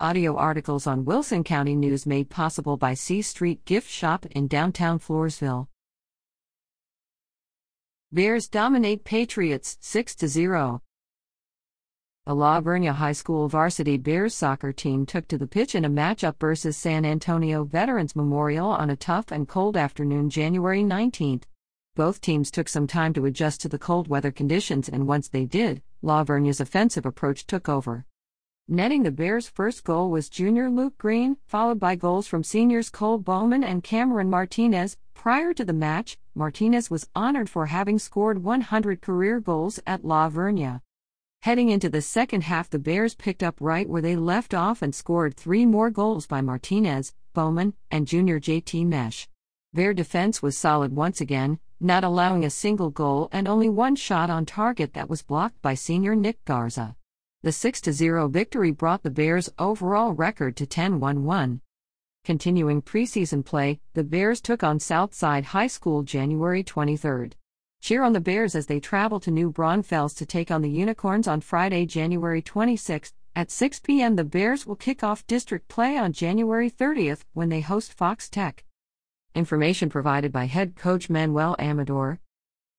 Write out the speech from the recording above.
Audio articles on Wilson County News made possible by C Street Gift Shop in downtown Floresville. Bears dominate Patriots 6 0. The La Vernia High School varsity Bears soccer team took to the pitch in a matchup versus San Antonio Veterans Memorial on a tough and cold afternoon January 19. Both teams took some time to adjust to the cold weather conditions, and once they did, La Vernia's offensive approach took over. Netting the Bears' first goal was junior Luke Green, followed by goals from seniors Cole Bowman and Cameron Martinez. Prior to the match, Martinez was honored for having scored 100 career goals at La Vernia. Heading into the second half, the Bears picked up right where they left off and scored three more goals by Martinez, Bowman, and junior JT Mesh. Their defense was solid once again, not allowing a single goal and only one shot on target that was blocked by senior Nick Garza. The 6 0 victory brought the Bears' overall record to 10 1. 1. Continuing preseason play, the Bears took on Southside High School January 23. Cheer on the Bears as they travel to New Braunfels to take on the Unicorns on Friday, January 26. At 6 p.m., the Bears will kick off district play on January 30th when they host Fox Tech. Information provided by head coach Manuel Amador,